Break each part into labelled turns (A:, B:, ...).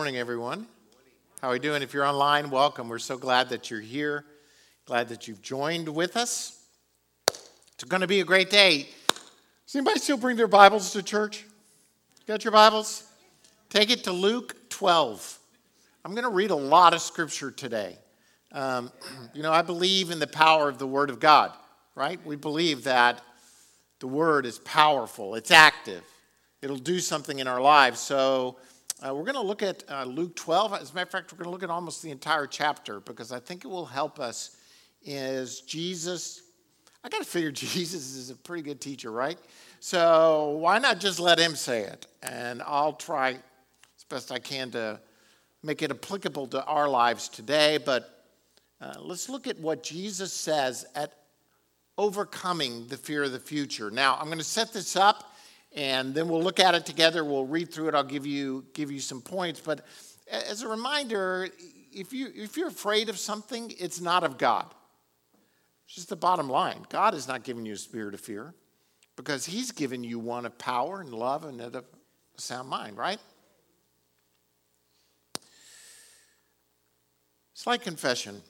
A: Morning, everyone. How are you doing? If you're online, welcome. We're so glad that you're here. Glad that you've joined with us. It's going to be a great day. Does anybody still bring their Bibles to church? Got your Bibles? Take it to Luke 12. I'm going to read a lot of scripture today. Um, you know, I believe in the power of the Word of God, right? We believe that the Word is powerful, it's active, it'll do something in our lives. So, uh, we're going to look at uh, Luke 12. As a matter of fact, we're going to look at almost the entire chapter because I think it will help us as Jesus. I got to figure Jesus is a pretty good teacher, right? So why not just let him say it? And I'll try as best I can to make it applicable to our lives today. But uh, let's look at what Jesus says at overcoming the fear of the future. Now, I'm going to set this up and then we'll look at it together. We'll read through it. I'll give you give you some points. But as a reminder, if you if you're afraid of something, it's not of God. It's just the bottom line. God is not giving you a spirit of fear because He's given you one of power and love and of a sound mind, right? Like confession.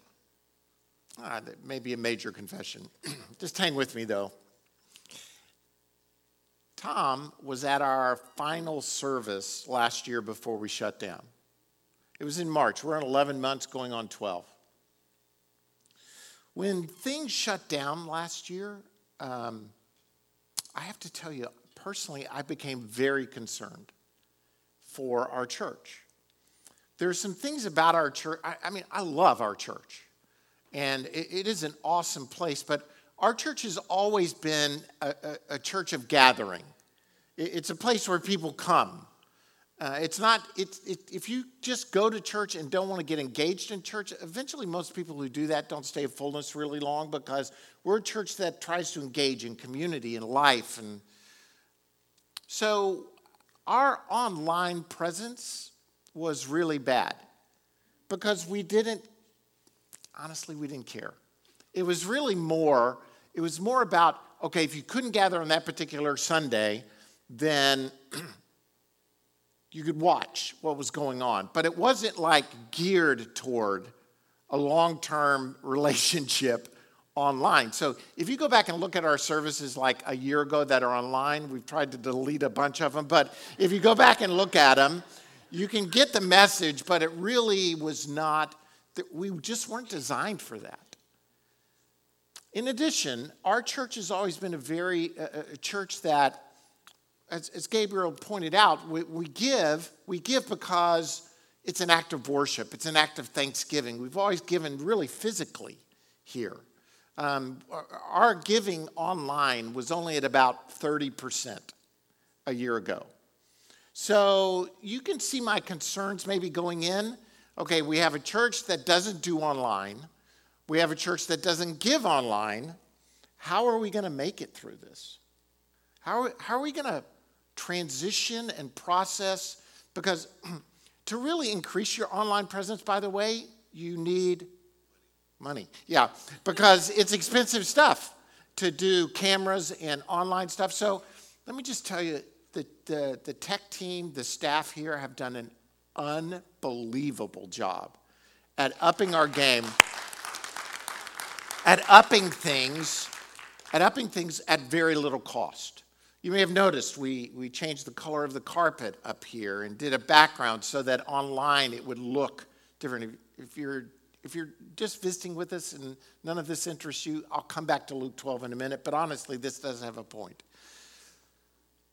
A: Ah, that may be a major confession. Just hang with me, though. Tom was at our final service last year before we shut down. It was in March. We're on 11 months going on 12. When things shut down last year, um, I have to tell you, personally, I became very concerned for our church. There are some things about our church. I, I mean, I love our church, and it, it is an awesome place, but our church has always been a, a, a church of gathering. It's a place where people come. Uh, it's not, it, if you just go to church and don't want to get engaged in church, eventually most people who do that don't stay at fullness really long because we're a church that tries to engage in community and life. And so our online presence was really bad because we didn't, honestly, we didn't care. It was really more it was more about, okay, if you couldn't gather on that particular Sunday, then you could watch what was going on. But it wasn't like geared toward a long term relationship online. So if you go back and look at our services like a year ago that are online, we've tried to delete a bunch of them, but if you go back and look at them, you can get the message, but it really was not, that we just weren't designed for that. In addition, our church has always been a very a church that, as, as Gabriel pointed out, we, we give we give because it's an act of worship. It's an act of thanksgiving. We've always given really physically here. Um, our giving online was only at about 30% a year ago. So you can see my concerns maybe going in. Okay, we have a church that doesn't do online we have a church that doesn't give online. How are we going to make it through this? How are, how are we going to transition and process? Because to really increase your online presence, by the way, you need money. Yeah, because it's expensive stuff to do cameras and online stuff. So let me just tell you the, the, the tech team, the staff here have done an unbelievable job at upping our game at upping things, at upping things at very little cost. You may have noticed we, we changed the color of the carpet up here and did a background so that online it would look different. If you're, if you're just visiting with us and none of this interests you, I'll come back to Luke 12 in a minute, but honestly, this doesn't have a point.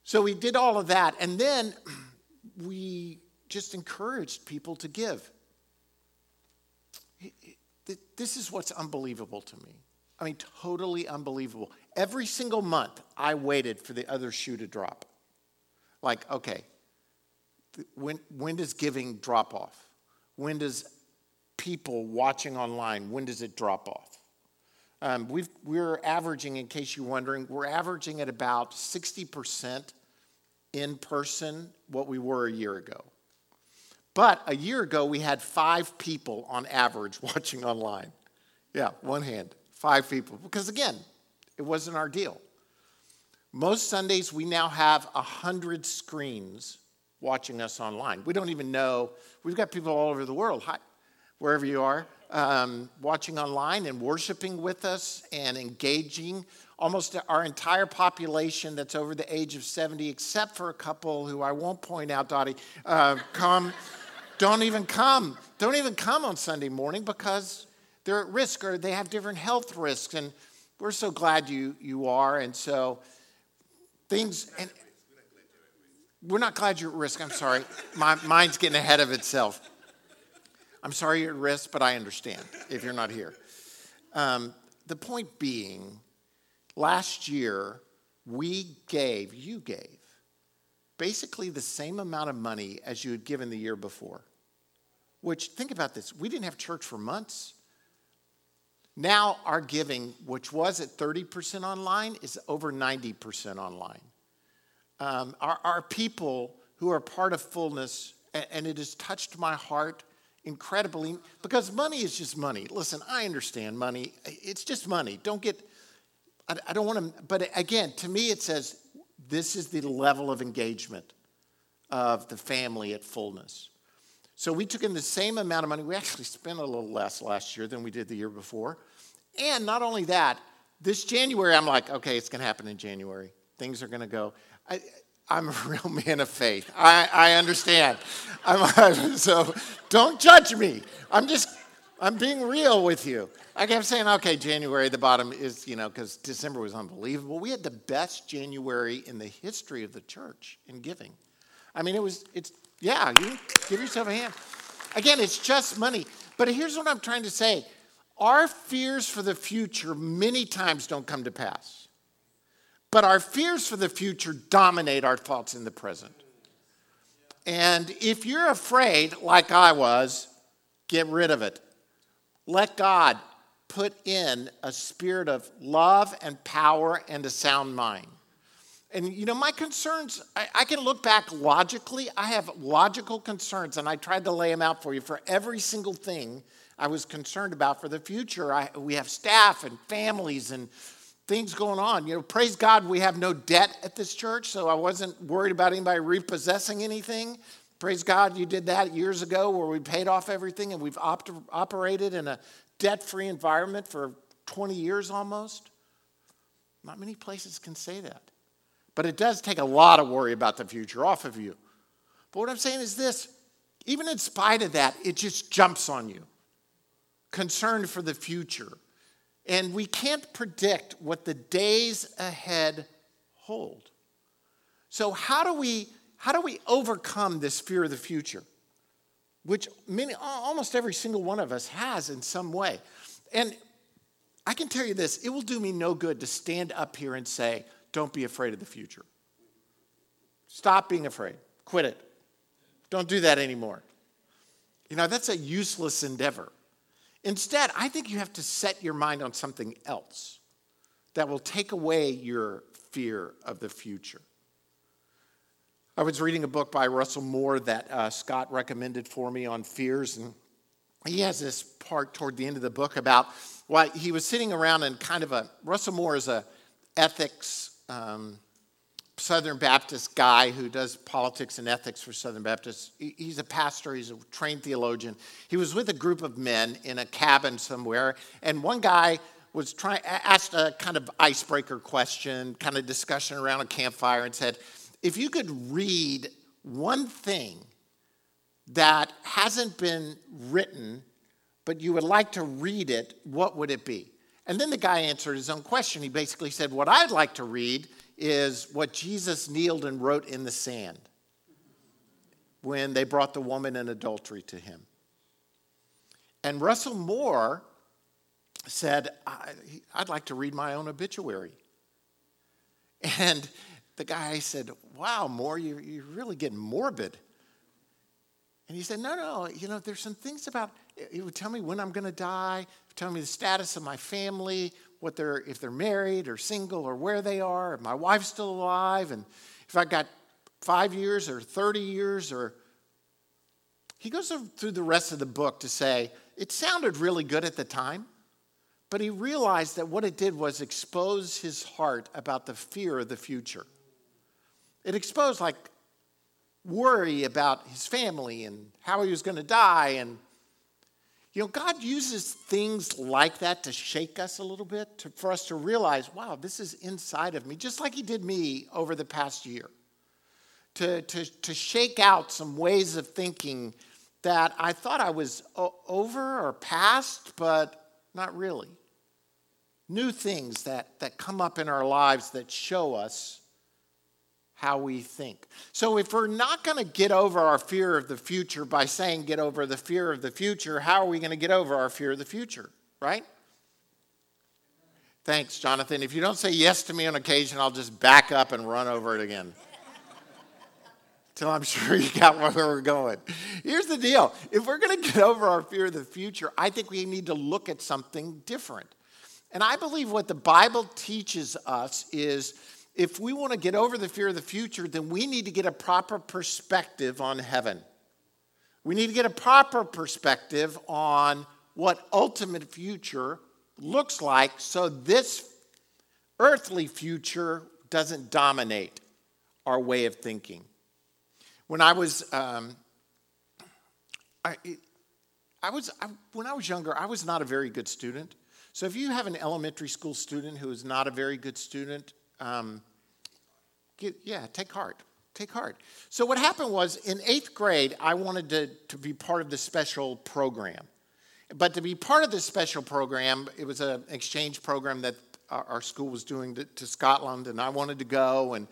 A: So we did all of that, and then we just encouraged people to give. This is what's unbelievable to me. I mean, totally unbelievable. Every single month, I waited for the other shoe to drop. Like, okay, when, when does giving drop off? When does people watching online, when does it drop off? Um, we are averaging, in case you're wondering, we're averaging at about 60% in person what we were a year ago. But a year ago, we had five people on average watching online. Yeah, one hand, five people. Because again, it wasn't our deal. Most Sundays, we now have 100 screens watching us online. We don't even know, we've got people all over the world, hi, wherever you are, um, watching online and worshiping with us and engaging. Almost our entire population that's over the age of 70, except for a couple who I won't point out, Dottie, uh, come, don't even come. Don't even come on Sunday morning because they're at risk or they have different health risks. And we're so glad you, you are. And so things, and we're not glad you're at risk. I'm sorry. My mind's getting ahead of itself. I'm sorry you're at risk, but I understand if you're not here. Um, the point being, last year, we gave, you gave, basically the same amount of money as you had given the year before. Which, think about this, we didn't have church for months. Now, our giving, which was at 30% online, is over 90% online. Um, our, our people who are part of fullness, and, and it has touched my heart incredibly because money is just money. Listen, I understand money, it's just money. Don't get, I, I don't want to, but again, to me, it says this is the level of engagement of the family at fullness. So we took in the same amount of money. We actually spent a little less last year than we did the year before. And not only that, this January, I'm like, okay, it's going to happen in January. Things are going to go. I, am a real man of faith. I, I understand. I'm, so don't judge me. I'm just, I'm being real with you. I kept saying, okay, January, the bottom is, you know, because December was unbelievable. We had the best January in the history of the church in giving. I mean, it was, it's yeah, you give yourself a hand. Again, it's just money. But here's what I'm trying to say our fears for the future many times don't come to pass. But our fears for the future dominate our thoughts in the present. And if you're afraid, like I was, get rid of it. Let God put in a spirit of love and power and a sound mind. And you know, my concerns, I, I, can look back logically. I have logical concerns, and I tried to lay them out for you for every single thing I was concerned about for the future. I, we have staff and families and things going on. You know, praise God, we have no debt at this church, so I wasn't worried about anybody repossessing anything. Praise God, you did that years ago where we paid off everything and we've op- operated in a debt free environment for 20 years almost. Not many places can say that. But it does take a lot of worry about the future off of you. But what I'm saying is this even in spite of that, it just jumps on you. Concerned for the future. And we can't predict what the days ahead hold. So, how do we, how do we overcome this fear of the future? Which many, almost every single one of us has in some way. And I can tell you this it will do me no good to stand up here and say, don't be afraid of the future. Stop being afraid. Quit it. Don't do that anymore. You know, that's a useless endeavor. Instead, I think you have to set your mind on something else that will take away your fear of the future. I was reading a book by Russell Moore that uh, Scott recommended for me on fears, and he has this part toward the end of the book about why he was sitting around and kind of a Russell Moore is a ethics um, Southern Baptist guy who does politics and ethics for Southern Baptists. He's a pastor, he's a trained theologian. He was with a group of men in a cabin somewhere, and one guy was trying asked a kind of icebreaker question, kind of discussion around a campfire, and said, "If you could read one thing that hasn't been written, but you would like to read it, what would it be?" And then the guy answered his own question. He basically said, What I'd like to read is what Jesus kneeled and wrote in the sand when they brought the woman in adultery to him. And Russell Moore said, I'd like to read my own obituary. And the guy said, Wow, Moore, you're, you're really getting morbid. And he said, No, no, you know, there's some things about, it would tell me when I'm going to die, tell me the status of my family, what they're, if they're married or single or where they are, if my wife's still alive, and if I got five years or 30 years or. He goes through the rest of the book to say, it sounded really good at the time, but he realized that what it did was expose his heart about the fear of the future. It exposed, like, worry about his family and how he was going to die. And, you know, God uses things like that to shake us a little bit, to, for us to realize, wow, this is inside of me, just like he did me over the past year. To, to, to shake out some ways of thinking that I thought I was over or past, but not really. New things that, that come up in our lives that show us how we think. So, if we're not going to get over our fear of the future by saying get over the fear of the future, how are we going to get over our fear of the future, right? Thanks, Jonathan. If you don't say yes to me on occasion, I'll just back up and run over it again. Till I'm sure you got where we're going. Here's the deal if we're going to get over our fear of the future, I think we need to look at something different. And I believe what the Bible teaches us is if we want to get over the fear of the future, then we need to get a proper perspective on heaven. We need to get a proper perspective on what ultimate future looks like so this earthly future doesn't dominate our way of thinking. When I was, um, I, I was I, when I was younger, I was not a very good student. So if you have an elementary school student who is not a very good student, um, get, yeah, take heart. Take heart. So, what happened was in eighth grade, I wanted to, to be part of the special program. But to be part of this special program, it was an exchange program that our, school was doing to, to Scotland, and I wanted to go. And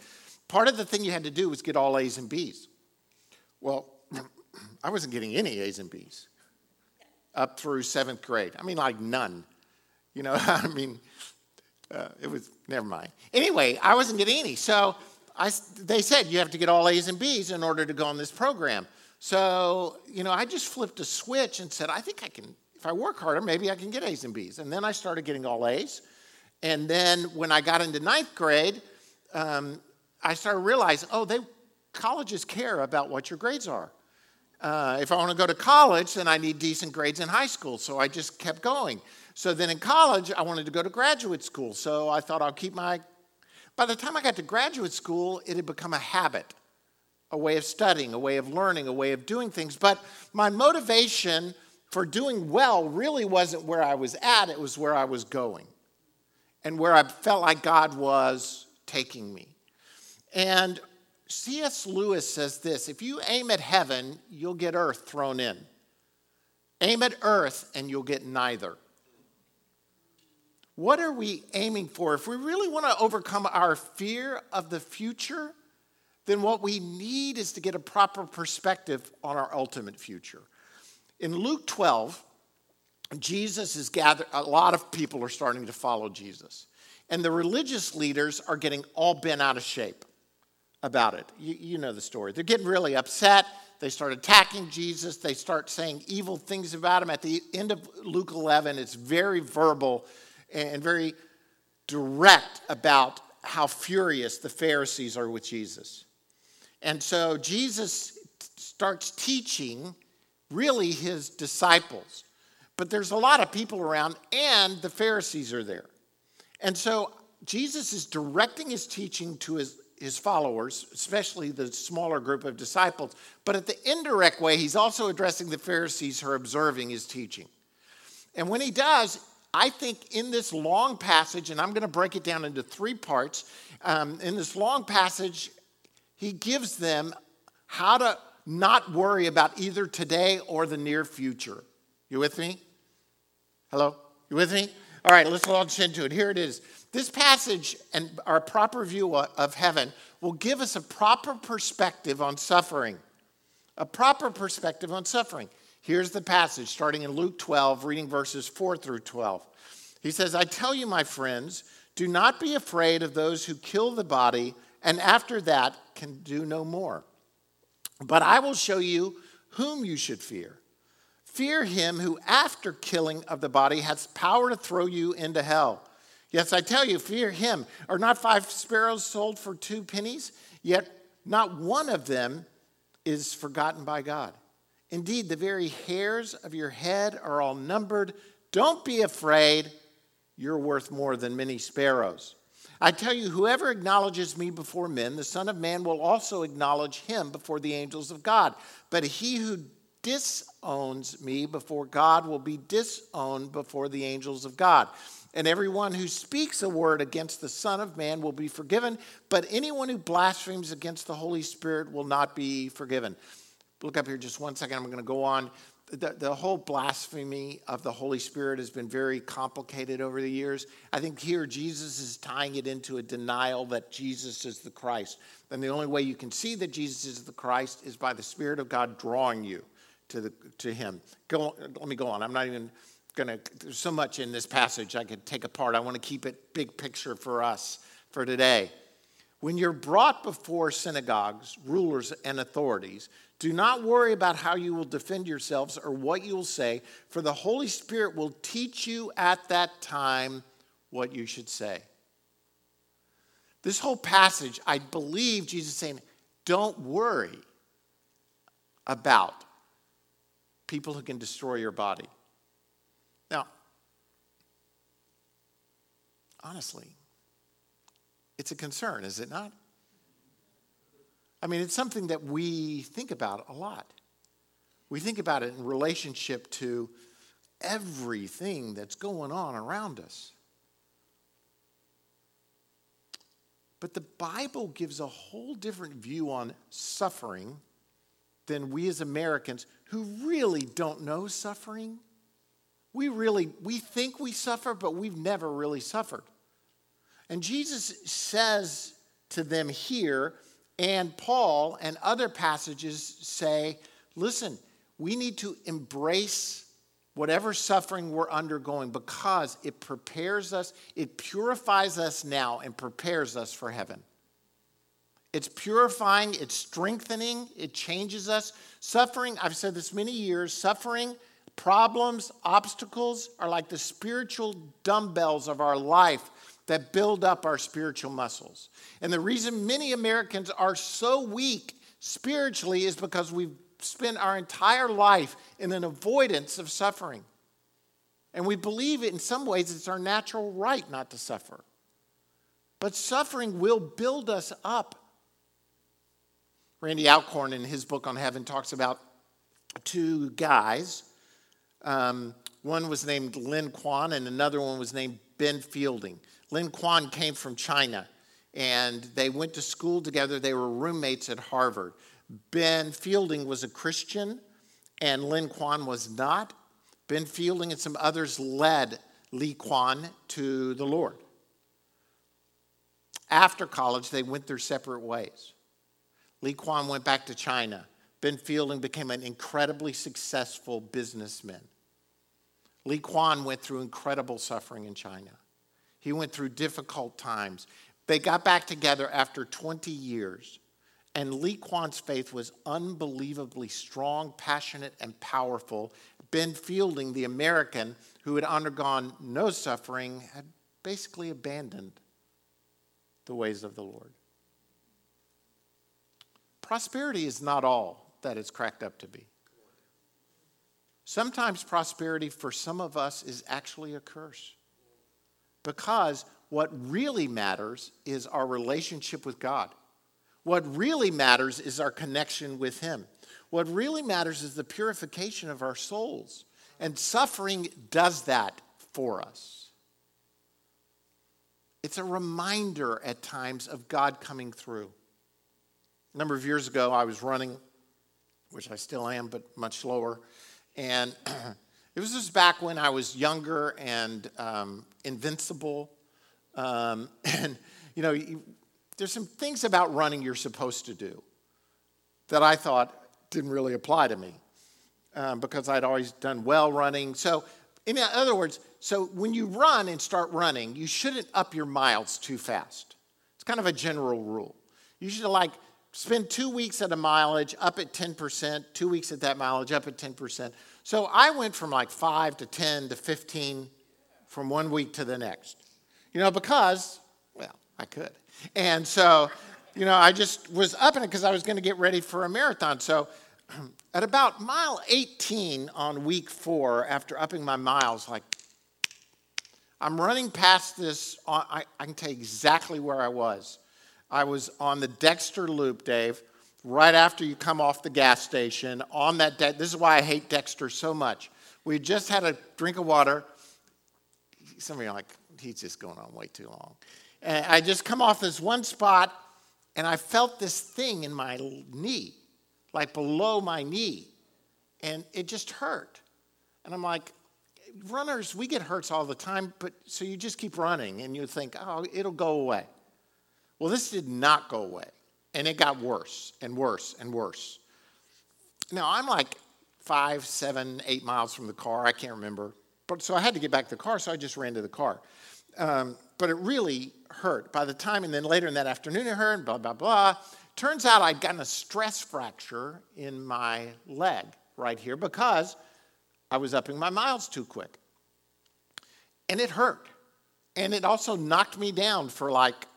A: part of the thing you had to do was get all A's and B's. Well, I wasn't getting any A's and B's up through seventh grade. I mean, like none. You know, I mean, uh, it was, never mind. Anyway, I wasn't getting any. So I, they said you have to get all A's and B's in order to go on this program. So, you know, I just flipped a switch and said, I think I can, if I work harder, maybe I can get A's and B's. And then I started getting all A's. And then when I got into ninth grade, um, I started realizing, oh, they, colleges care about what your grades are. Uh, if I want to go to college, then I need decent grades in high school. So I just kept going. So then in college, I wanted to go to graduate school. So I thought I'll keep my. By the time I got to graduate school, it had become a habit, a way of studying, a way of learning, a way of doing things. But my motivation for doing well really wasn't where I was at, it was where I was going and where I felt like God was taking me. And C.S. Lewis says this if you aim at heaven, you'll get earth thrown in. Aim at earth, and you'll get neither. What are we aiming for? If we really want to overcome our fear of the future, then what we need is to get a proper perspective on our ultimate future. In Luke 12, Jesus is gathered, a lot of people are starting to follow Jesus. And the religious leaders are getting all bent out of shape about it. You, you, know the story. They're getting really upset. They start attacking Jesus. They start saying evil things about him. At the end of Luke 11, it's very verbal and very direct about how furious the Pharisees are with Jesus. And so Jesus starts teaching really his disciples. But there's a lot of people around, and the Pharisees are there. And so Jesus is directing his teaching to his, his followers, especially the smaller group of disciples. But at the indirect way, he's also addressing the Pharisees who are observing his teaching. And when he does, I think in this long passage, and I'm going to break it down into three parts, um, in this long passage, he gives them how to not worry about either today or the near future. You with me? Hello? You with me? All right, let's launch into it. Here it is. This passage and our proper view of heaven will give us a proper perspective on suffering. A proper perspective on suffering. Here's the passage starting in Luke 12, reading verses 4 through 12. He says, I tell you, my friends, do not be afraid of those who kill the body and after that can do no more. But I will show you whom you should fear. Fear him who, after killing of the body, has power to throw you into hell. Yes, I tell you, fear him. Are not five sparrows sold for two pennies? Yet not one of them is forgotten by God. Indeed, the very hairs of your head are all numbered. Don't be afraid. You're worth more than many sparrows. I tell you, whoever acknowledges me before men, the Son of Man will also acknowledge him before the angels of God. But he who disowns me before God will be disowned before the angels of God. And everyone who speaks a word against the Son of Man will be forgiven, but anyone who blasphemes against the Holy Spirit will not be forgiven. Look up here just one second. I'm going to go on. The, the whole blasphemy of the Holy Spirit has been very complicated over the years. I think here Jesus is tying it into a denial that Jesus is the Christ. And the only way you can see that Jesus is the Christ is by the Spirit of God drawing you to, the, to Him. Go, let me go on. I'm not even going to, there's so much in this passage I could take apart. I want to keep it big picture for us for today. When you're brought before synagogues, rulers, and authorities, do not worry about how you will defend yourselves or what you will say, for the Holy Spirit will teach you at that time what you should say. This whole passage, I believe Jesus is saying, don't worry about people who can destroy your body. Now, honestly, it's a concern, is it not? I mean, it's something that we think about a lot. We think about it in relationship to everything that's going on around us. But the Bible gives a whole different view on suffering than we as Americans who really don't know suffering we really we think we suffer but we've never really suffered and jesus says to them here and paul and other passages say listen we need to embrace whatever suffering we're undergoing because it prepares us it purifies us now and prepares us for heaven. It's purifying it's strengthening it changes us. Suffering i've said this many years suffering Problems, obstacles are like the spiritual dumbbells of our life that build up our spiritual muscles. And the reason many Americans are so weak spiritually is because we've spent our entire life in an avoidance of suffering. And we believe in some ways it's our natural right not to suffer. But suffering will build us up. Randy Alcorn, in his book on heaven, talks about two guys um, one was named Lin Kuan, and another one was named Ben Fielding. Lin Kuan came from China, and they went to school together. They were roommates at Harvard. Ben Fielding was a Christian, and Lin Kuan was not. Ben Fielding and some others led Li Quan to the Lord. After college, they went their separate ways. Li Quan went back to China. Ben Fielding became an incredibly successful businessman. Li Quan went through incredible suffering in China. He went through difficult times. They got back together after 20 years, and Li Quan's faith was unbelievably strong, passionate, and powerful. Ben Fielding, the American who had undergone no suffering, had basically abandoned the ways of the Lord. Prosperity is not all that it's cracked up to be. Sometimes prosperity for some of us is actually a curse because what really matters is our relationship with God. What really matters is our connection with Him. What really matters is the purification of our souls. And suffering does that for us. It's a reminder at times of God coming through. A number of years ago, I was running, which I still am, but much slower. And it was just back when I was younger and um, invincible. Um, and, you know, you, there's some things about running you're supposed to do that I thought didn't really apply to me um, because I'd always done well running. So, in other words, so when you run and start running, you shouldn't up your miles too fast. It's kind of a general rule. You should like spend two weeks at a mileage up at 10%, two weeks at that mileage up at 10%. So I went from like 5 to 10 to 15 from one week to the next. You know, because, well, I could. And so, you know, I just was up in it because I was going to get ready for a marathon. So at about mile 18 on week four, after upping my miles, like, I'm running past this. I, I can tell you exactly where I was. I was on the Dexter Loop, Dave, right after you come off the gas station. On that, this is why I hate Dexter so much. We just had a drink of water. Some of you are like, he's just going on way too long. And I just come off this one spot, and I felt this thing in my knee, like below my knee, and it just hurt. And I'm like, runners, we get hurts all the time, but so you just keep running and you think, oh, it'll go away. Well, this did not go away, and it got worse and worse and worse. Now, I'm like five, seven, eight miles from the car. I can't remember. But so I had to get back to the car, so I just ran to the car. Um, but it really hurt. By the time, and then later in that afternoon, it hurt, blah, blah, blah. Turns out I'd gotten a stress fracture in my leg right here because I was upping my miles too quick. And it hurt. And it also knocked me down for like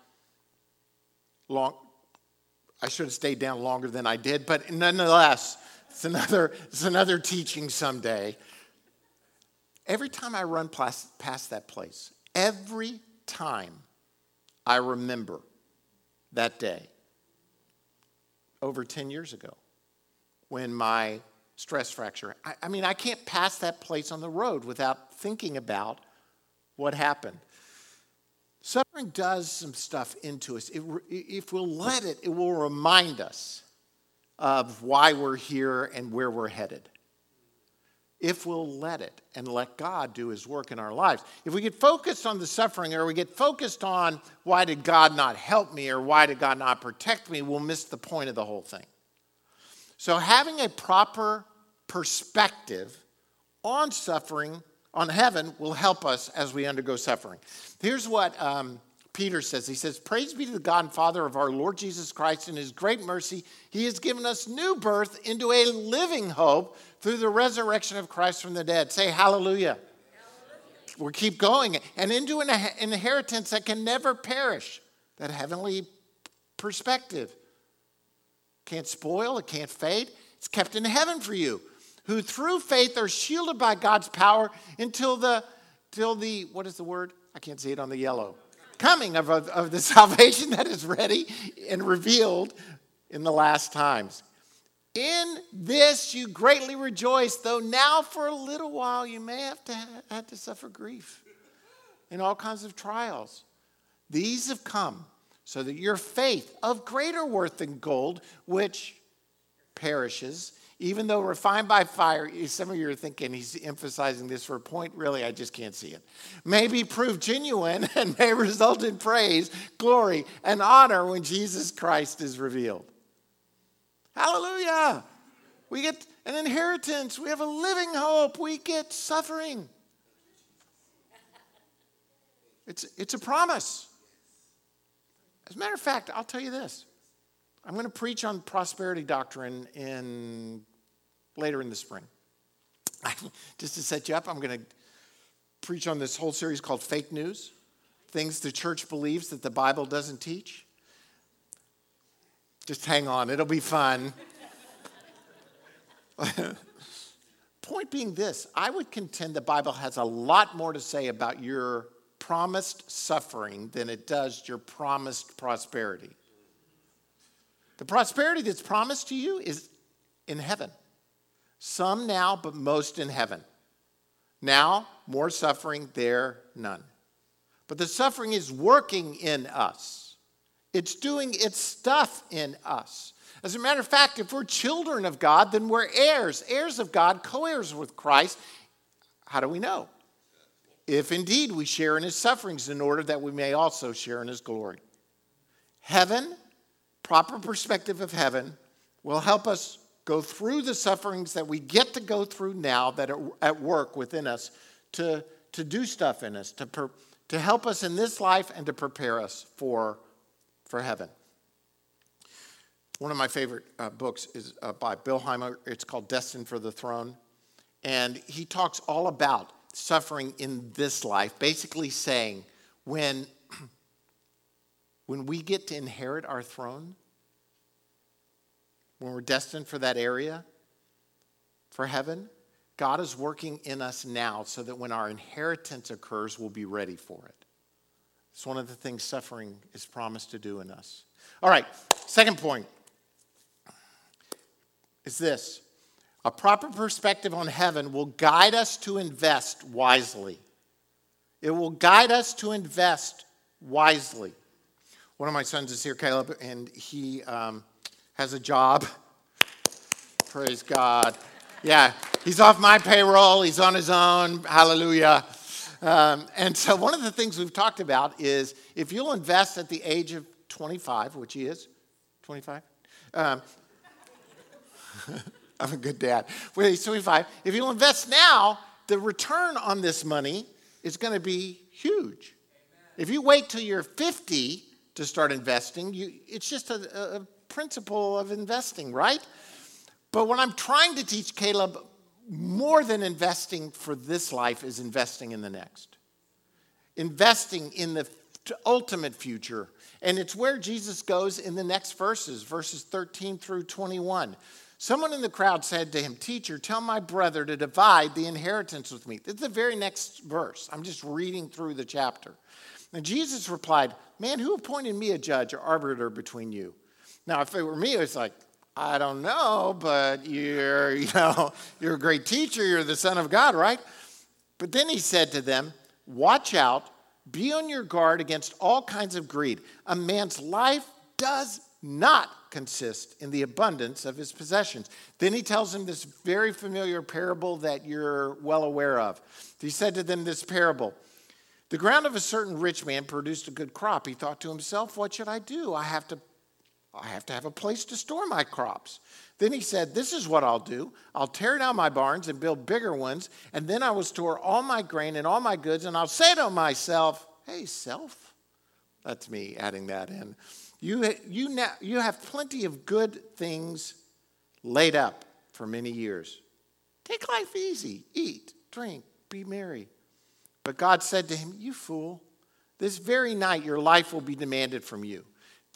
A: long. I should have stayed down longer than I did, but nonetheless, it's another, it's another teaching someday. Every time I run past, that place, every time I remember that day over 10 years ago when my stress fracture. I, I, mean, I can't pass that place on the road without thinking about what happened. Suffering does some stuff into us. It, if we'll let it, it will remind us of why we're here and where we're headed. If we'll let it and let God do his work in our lives. If we get focused on the suffering or we get focused on why did God not help me or why did God not protect me, we'll miss the point of the whole thing. So, having a proper perspective on suffering, on heaven, will help us as we undergo suffering. Here's what um, Peter says He says, Praise be to the God and Father of our Lord Jesus Christ. In his great mercy, he has given us new birth into a living hope through the resurrection of Christ from the dead. Say hallelujah. We'll keep going. And into an inheritance that can never perish, that heavenly perspective. Can't spoil, it can't fade. It's kept in heaven for you, who through faith are shielded by God's power until the, till the, what is the word? I can't see it on the yellow. Coming of, of, of the salvation that is ready and revealed in the last times. In this you greatly rejoice, though now for a little while you may have to, have to suffer grief in all kinds of trials. These have come so that your faith, of greater worth than gold, which perishes, even though refined by fire, some of you are thinking he's emphasizing this for a point. Really, I just can't see it. May be proved genuine and may result in praise, glory, and honor when Jesus Christ is revealed. Hallelujah. We get an inheritance, we have a living hope, we get suffering. It's, it's a promise. As a matter of fact, I'll tell you this. I'm going to preach on prosperity doctrine in later in the spring. Just to set you up, I'm going to preach on this whole series called Fake News Things the Church Believes That the Bible Doesn't Teach. Just hang on, it'll be fun. Point being this I would contend the Bible has a lot more to say about your promised suffering than it does your promised prosperity. The prosperity that's promised to you is in heaven. Some now, but most in heaven. Now, more suffering, there, none. But the suffering is working in us, it's doing its stuff in us. As a matter of fact, if we're children of God, then we're heirs, heirs of God, co heirs with Christ. How do we know? if indeed we share in his sufferings, in order that we may also share in his glory. Heaven, proper perspective of heaven, will help us go through the sufferings that we get to go through now that are at work within us to, to do stuff in us, to, per, to help us in this life and to prepare us for, for heaven. One of my favorite uh, books is uh, by Billheimer. It's called Destined for the Throne. And he talks all about suffering in this life, basically saying when, when we get to inherit our throne, when we're destined for that area, for heaven, God is working in us now so that when our inheritance occurs, we'll be ready for it. It's one of the things suffering is promised to do in us. All right, second point is this a proper perspective on heaven will guide us to invest wisely. It will guide us to invest wisely. One of my sons is here, Caleb, and he um, has a job. Praise God. Yeah, he's off my payroll, he's on his own. Hallelujah. Um, and so, one of the things we've talked about is if you'll invest at the age of 25, which he is 25, um, I'm a good dad. When he's 25, if you'll invest now, the return on this money is going to be huge. If you wait till you're 50 to start investing, you, it's just a, a principle of investing, right? But what I'm trying to teach Caleb more than investing for this life is investing in the next. Investing in the ultimate future. And it's where Jesus goes in the next verses, verses 13 through 21. Someone in the crowd said to him, Teacher, tell my brother to divide the inheritance with me. It's the very next verse. I'm just reading through the chapter. And Jesus replied, Man, who appointed me a judge or arbiter between you? Now, if it were me, it's like, I don't know, but you're, you know, you're a great teacher, you're the Son of God, right? But then he said to them, Watch out, be on your guard against all kinds of greed. A man's life does not consist in the abundance of his possessions. Then he tells them this very familiar parable that you're well aware of. He said to them this parable The ground of a certain rich man produced a good crop. He thought to himself, What should I do? I have to I have to have a place to store my crops. Then he said, This is what I'll do. I'll tear down my barns and build bigger ones, and then I will store all my grain and all my goods, and I'll say to myself, Hey, self. That's me adding that in. You, you, now, you have plenty of good things laid up for many years. Take life easy, eat, drink, be merry. But God said to him, You fool, this very night your life will be demanded from you.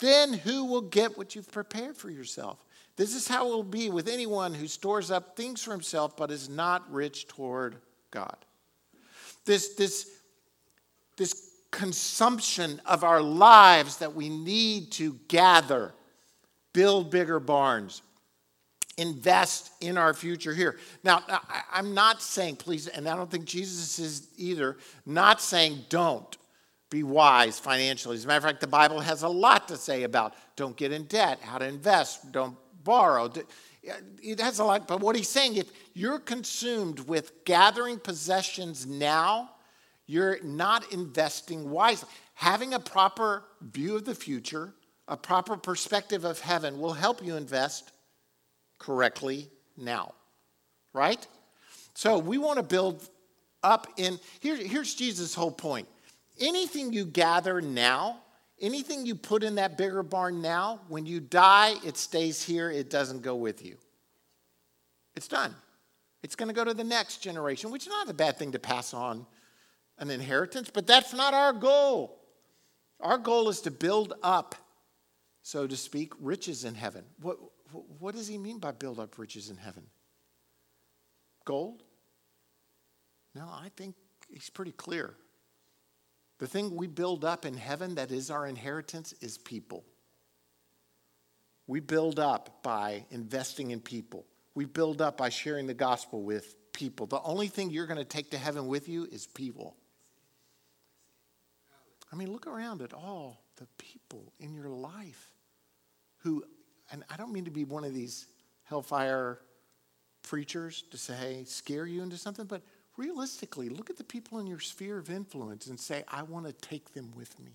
A: Then who will get what you've prepared for yourself? This is how it will be with anyone who stores up things for himself but is not rich toward God. This, this, this consumption of our lives that we need to gather, build bigger barns, invest in our future here. Now, I'm not saying, please, and I don't think Jesus is either, not saying don't be wise financially. As a matter of fact, the Bible has a lot to say about don't get in debt, how to invest, don't borrow. It has a lot, but what he's saying, if you're consumed with gathering possessions now, you're not investing wisely. Having a proper view of the future, a proper perspective of heaven will help you invest correctly now, right? So we want to build up in, here, here's Jesus' whole point anything you gather now, anything you put in that bigger barn now, when you die, it stays here, it doesn't go with you. It's done. It's going to go to the next generation, which is not a bad thing to pass on an inheritance, but that's not our goal. Our goal is to build up, so to speak, riches in heaven. What, what does he mean by build up riches in heaven? Gold? No, I think he's pretty clear. The thing we build up in heaven that is our inheritance is people. We build up by investing in people. We build up by sharing the gospel with people. The only thing you're going to take to heaven with you is people. I mean, look around at all the people in your life who, and I don't mean to be one of these hellfire preachers to say, scare you into something, but realistically, look at the people in your sphere of influence and say, I want to take them with me.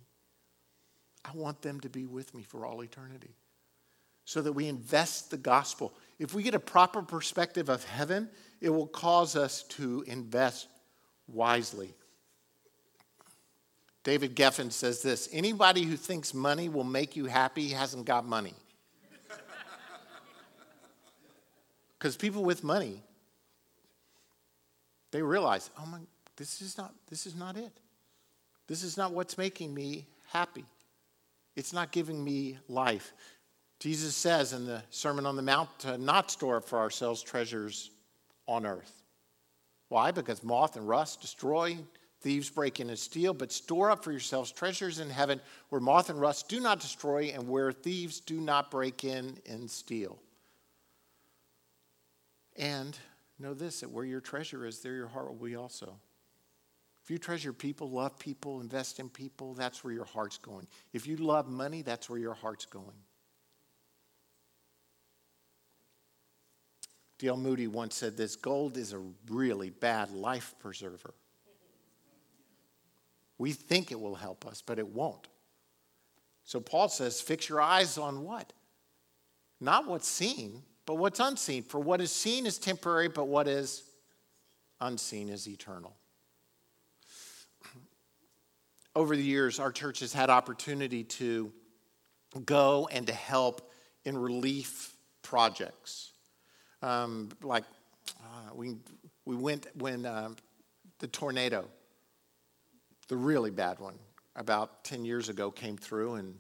A: I want them to be with me for all eternity. So that we invest the gospel. If we get a proper perspective of heaven, it will cause us to invest wisely. David Geffen says this anybody who thinks money will make you happy hasn't got money. Because people with money they realize, oh my, this is not, this is not it. This is not what's making me happy. It's not giving me life. Jesus says in the Sermon on the Mount to not store up for ourselves treasures on earth. Why? Because moth and rust destroy, thieves break in and steal, but store up for yourselves treasures in heaven where moth and rust do not destroy and where thieves do not break in and steal. And know this that where your treasure is, there your heart will be also. If you treasure people, love people, invest in people, that's where your heart's going. If you love money, that's where your heart's going. D.L. Moody once said this gold is a really bad life preserver. We think it will help us, but it won't. So Paul says, fix your eyes on what? Not what's seen, but what's unseen. For what is seen is temporary, but what is unseen is eternal. Over the years, our church has had opportunity to go and to help in relief projects. Um, like uh, we, we went when um, the tornado, the really bad one, about 10 years ago came through and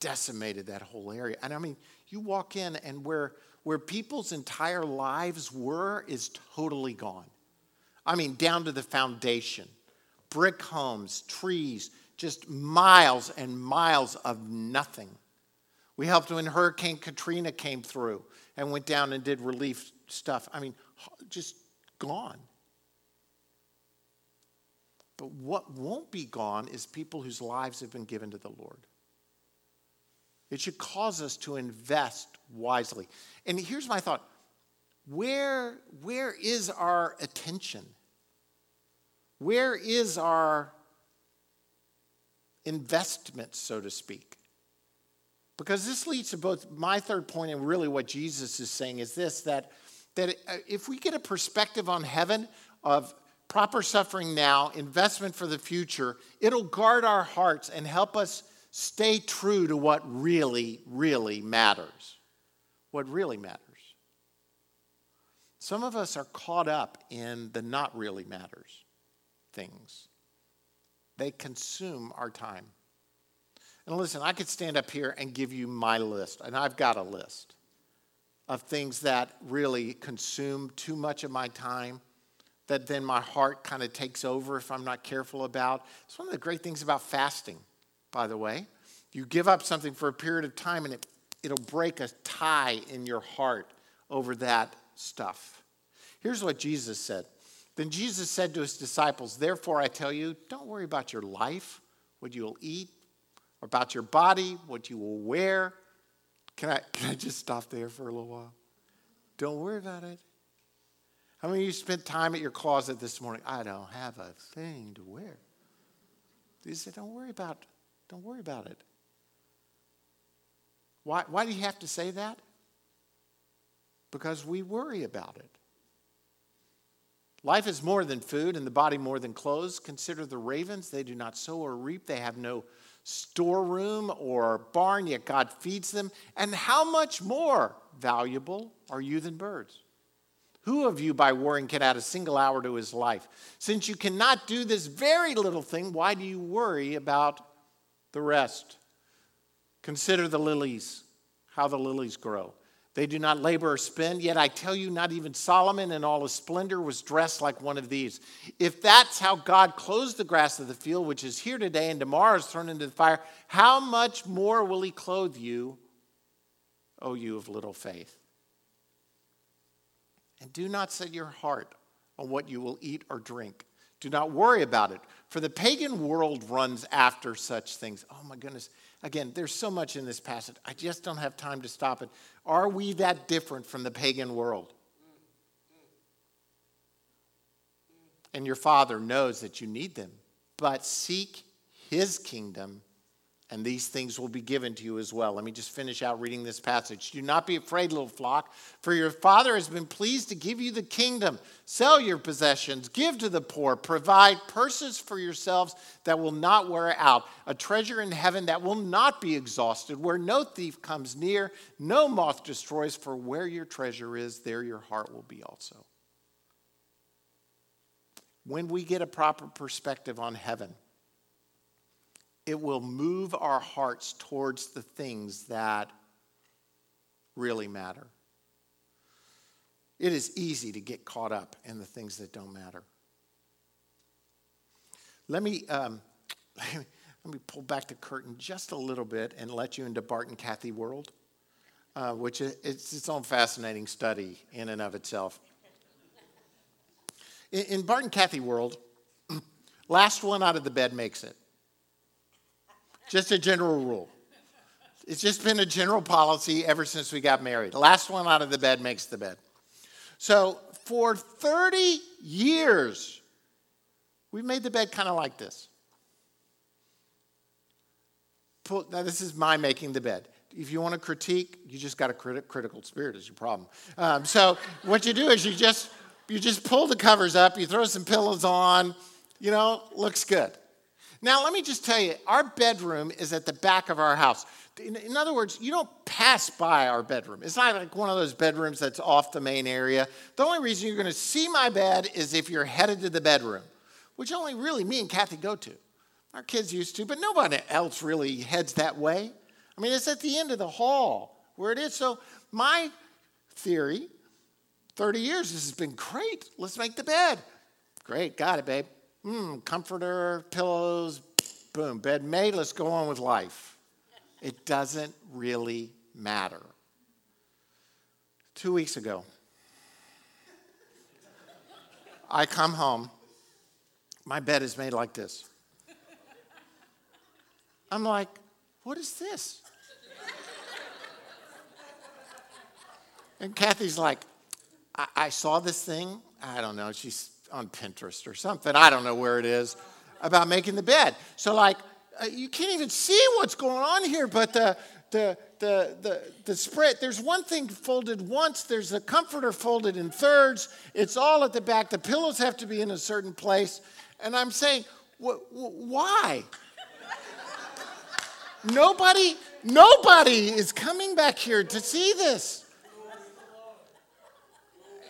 A: decimated that whole area. And I mean, you walk in and where, where people's entire lives were is totally gone. I mean, down to the foundation brick homes, trees, just miles and miles of nothing. We helped when Hurricane Katrina came through and went down and did relief stuff. I mean, just gone. But what won't be gone is people whose lives have been given to the Lord. It should cause us to invest wisely. And here's my thought where, where is our attention? Where is our investment, so to speak? Because this leads to both my third point and really what Jesus is saying is this that, that uh, if we get a perspective on heaven of proper suffering now, investment for the future, it'll guard our hearts and help us stay true to what really, really matters. What really matters. Some of us are caught up in the not really matters things, they consume our time. And listen, I could stand up here and give you my list, and I've got a list of things that really consume too much of my time, that then my heart kind of takes over if I'm not careful about. It's one of the great things about fasting, by the way. You give up something for a period of time, and it, it'll break a tie in your heart over that stuff. Here's what Jesus said. Then Jesus said to his disciples, Therefore I tell you, don't worry about your life, what you will eat or about your body, what you will wear. Can I, can I just stop there for a little while? Don't worry about it. How many of you spent time at your closet this morning? I don't have a thing to wear. You said, don't worry about, don't worry about it. Why, why do you have to say that? Because we worry about it. Life is more than food and the body more than clothes. Consider the ravens. They do not sow or reap. They have no storeroom or barn, yet God feeds them. And how much more valuable are you than birds? Who of you, by worrying, can add a single hour to his life? Since you cannot do this very little thing, why do you worry about the rest? Consider the lilies, how the lilies grow. They do not labor or spin, yet I tell you, not even Solomon in all his splendor was dressed like one of these. If that's how God clothes the grass of the field, which is here today and tomorrow is thrown into the fire, how much more will he clothe you, O you of little faith? And do not set your heart on what you will eat or drink. Do not worry about it, for the pagan world runs after such things. Oh my goodness. Again, there's so much in this passage. I just don't have time to stop it. Are we that different from the pagan world? And your Father knows that you need them, but seek His kingdom and these things will be given to you as well. Let me just finish out reading this passage. Do not be afraid, little flock, for your Father has been pleased to give you the kingdom. Sell your possessions, give to the poor, provide purses for yourselves that will not wear out, a treasure in heaven that will not be exhausted, where no thief comes near, no moth destroys, for where your treasure is, there your heart will be also. When we get a proper perspective on heaven, it will move our hearts towards the things that really matter. It is easy to get caught up in the things that don't matter. Let me, um, let me pull back the curtain just a little bit and let you into Bart and Kathy world, uh, which is it's its own fascinating study in and of itself. In, in Bart and Kathy world, last one out of the bed makes it. Just a general rule. It's just been a general policy ever since we got married. The last one out of the bed makes the bed. So for 30 years, we've made the bed kind of like this. Now, this is my making the bed. If you want to critique, you just got a crit- critical spirit is your problem. Um, so what you do is you just you just pull the covers up, you throw some pillows on, you know, looks good. Now, let me just tell you, our bedroom is at the back of our house. In, in, other words, you don't pass by our bedroom. It's not like one of those bedrooms that's off the main area. The only reason you're going to see my bed is if you're headed to the bedroom, which only really me and Kathy go to. Our kids used to, but nobody else really heads that way. I mean, it's at the end of the hall where it is. So, my theory 30 years, this has been great. Let's make the bed. Great, got it, babe. Mmm, comforter, pillows, boom, bed made. Let's go on with life. It doesn't really matter. Two weeks ago, I come home. My bed is made like this. I'm like, what is this? And Kathy's like, I, I, saw this thing. I don't know. She's on Pinterest or something. I don't know where it is about making the bed. So, like, uh, you can't even see what's going on here, but the, the, the, the, the spread, there's one thing folded once, there's a comforter folded in thirds, it's all at the back, the pillows have to be in a certain place. And I'm saying, wh- wh- why? nobody, nobody is coming back here to see this.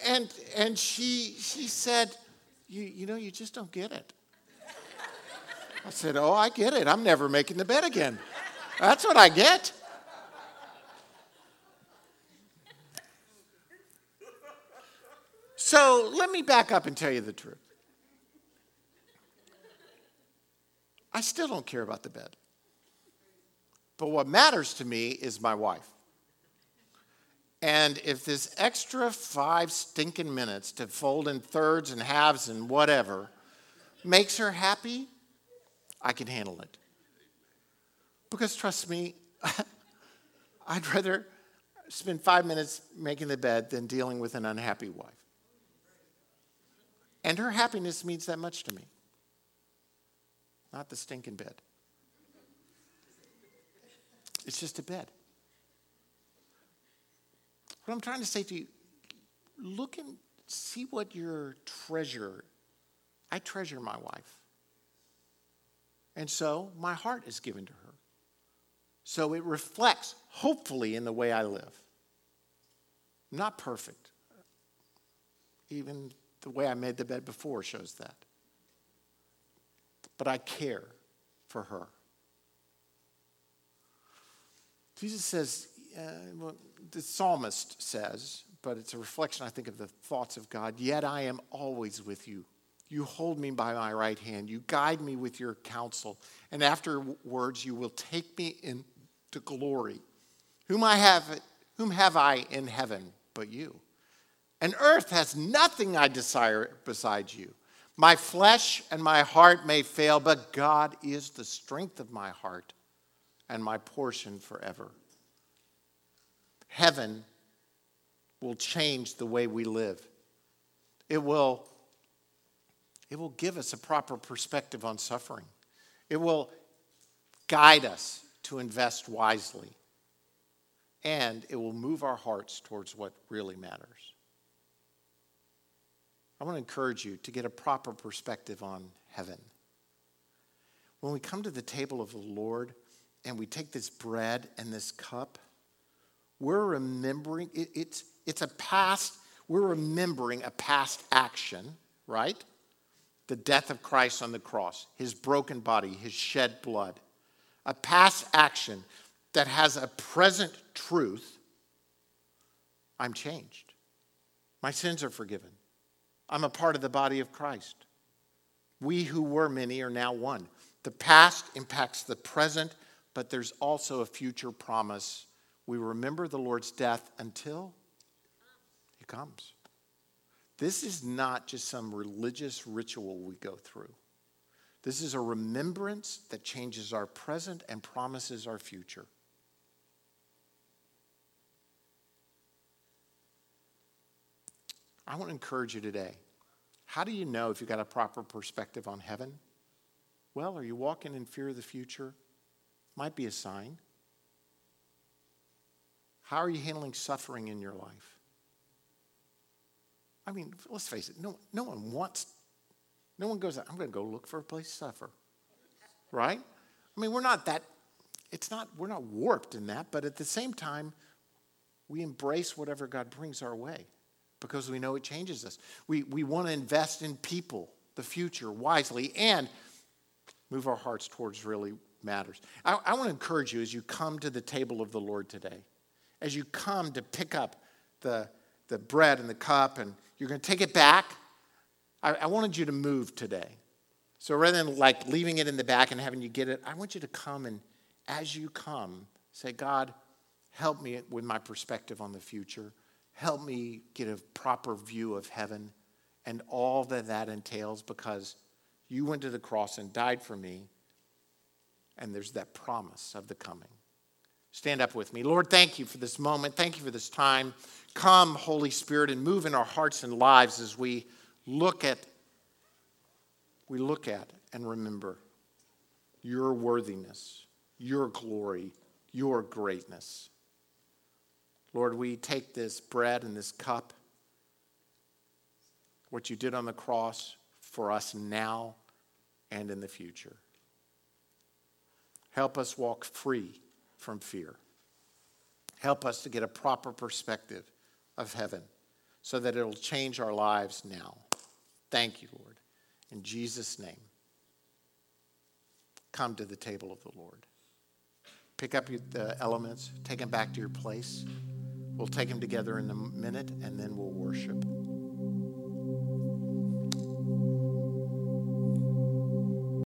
A: And, and she, she said, you, you know, you just don't get it. I said, Oh, I get it. I'm never making the bed again. That's what I get. So let me back up and tell you the truth. I still don't care about the bed. But what matters to me is my wife. And if this extra five stinking minutes to fold in thirds and halves and whatever makes her happy, I can handle it. Because trust me, I'd rather spend five minutes making the bed than dealing with an unhappy wife. And her happiness means that much to me, not the stinking bed. It's just a bed. What I'm trying to say to you, look and see what your treasure. I treasure my wife. And so my heart is given to her. So it reflects, hopefully, in the way I live. I'm not perfect. Even the way I made the bed before shows that. But I care for her. Jesus says, uh, the psalmist says, but it's a reflection, I think, of the thoughts of God, yet I am always with you you hold me by my right hand. You guide me with your counsel. And afterwards, you will take me into glory. Whom, I have, whom have I in heaven but you? And earth has nothing I desire besides you. My flesh and my heart may fail, but God is the strength of my heart and my portion forever. Heaven will change the way we live. It will it will give us a proper perspective on suffering. It will guide us to invest wisely. And it will move our hearts towards what really matters. I want to encourage you to get a proper perspective on heaven. When we come to the table of the Lord and we take this bread and this cup, we're remembering, it, it's, it's a past, we're remembering a past action, right? the death of Christ on the cross, his broken body, his shed blood, a past action that has a present truth. I'm changed. My sins are forgiven. I'm a part of the body of Christ. We who were many are now one. The past impacts the present, but there's also a future promise. We remember the Lord's death until he comes. This is not just some religious ritual we go through. This is a remembrance that changes our present and promises our future. I want to encourage you today. How do you know if you've got a proper perspective on heaven? Well, are you walking in fear of the future? Might be a sign. How are you handling suffering in your life? I mean, let's face it, no, no one wants, no one goes, I'm going to go look for a place to suffer. Right? I mean, we're not that, it's not, we're not warped in that, but at the same time, we embrace whatever God brings our way because we know it changes us. We, we want to invest in people, the future, wisely, and move our hearts towards really matters. I, I want to encourage you as you come to the table of the Lord today, as you come to pick up the, the bread and the cup, and you're going to take it back. I, I wanted you to move today. So rather than like leaving it in the back and having you get it, I want you to come and as you come, say, God, help me with my perspective on the future. Help me get a proper view of heaven and all that that entails because you went to the cross and died for me. And there's that promise of the coming. Stand up with me. Lord, thank you for this moment. Thank you for this time. Come, Holy Spirit, and move in our hearts and lives as we look at we look at and remember your worthiness, your glory, your greatness. Lord, we take this bread and this cup, what you did on the cross for us now and in the future. Help us walk free from fear. Help us to get a proper perspective of heaven so that it'll change our lives now. Thank you, Lord. In Jesus' name, come to the table of the Lord. Pick up the elements, take them back to your place. We'll take them together in a minute and then we'll worship.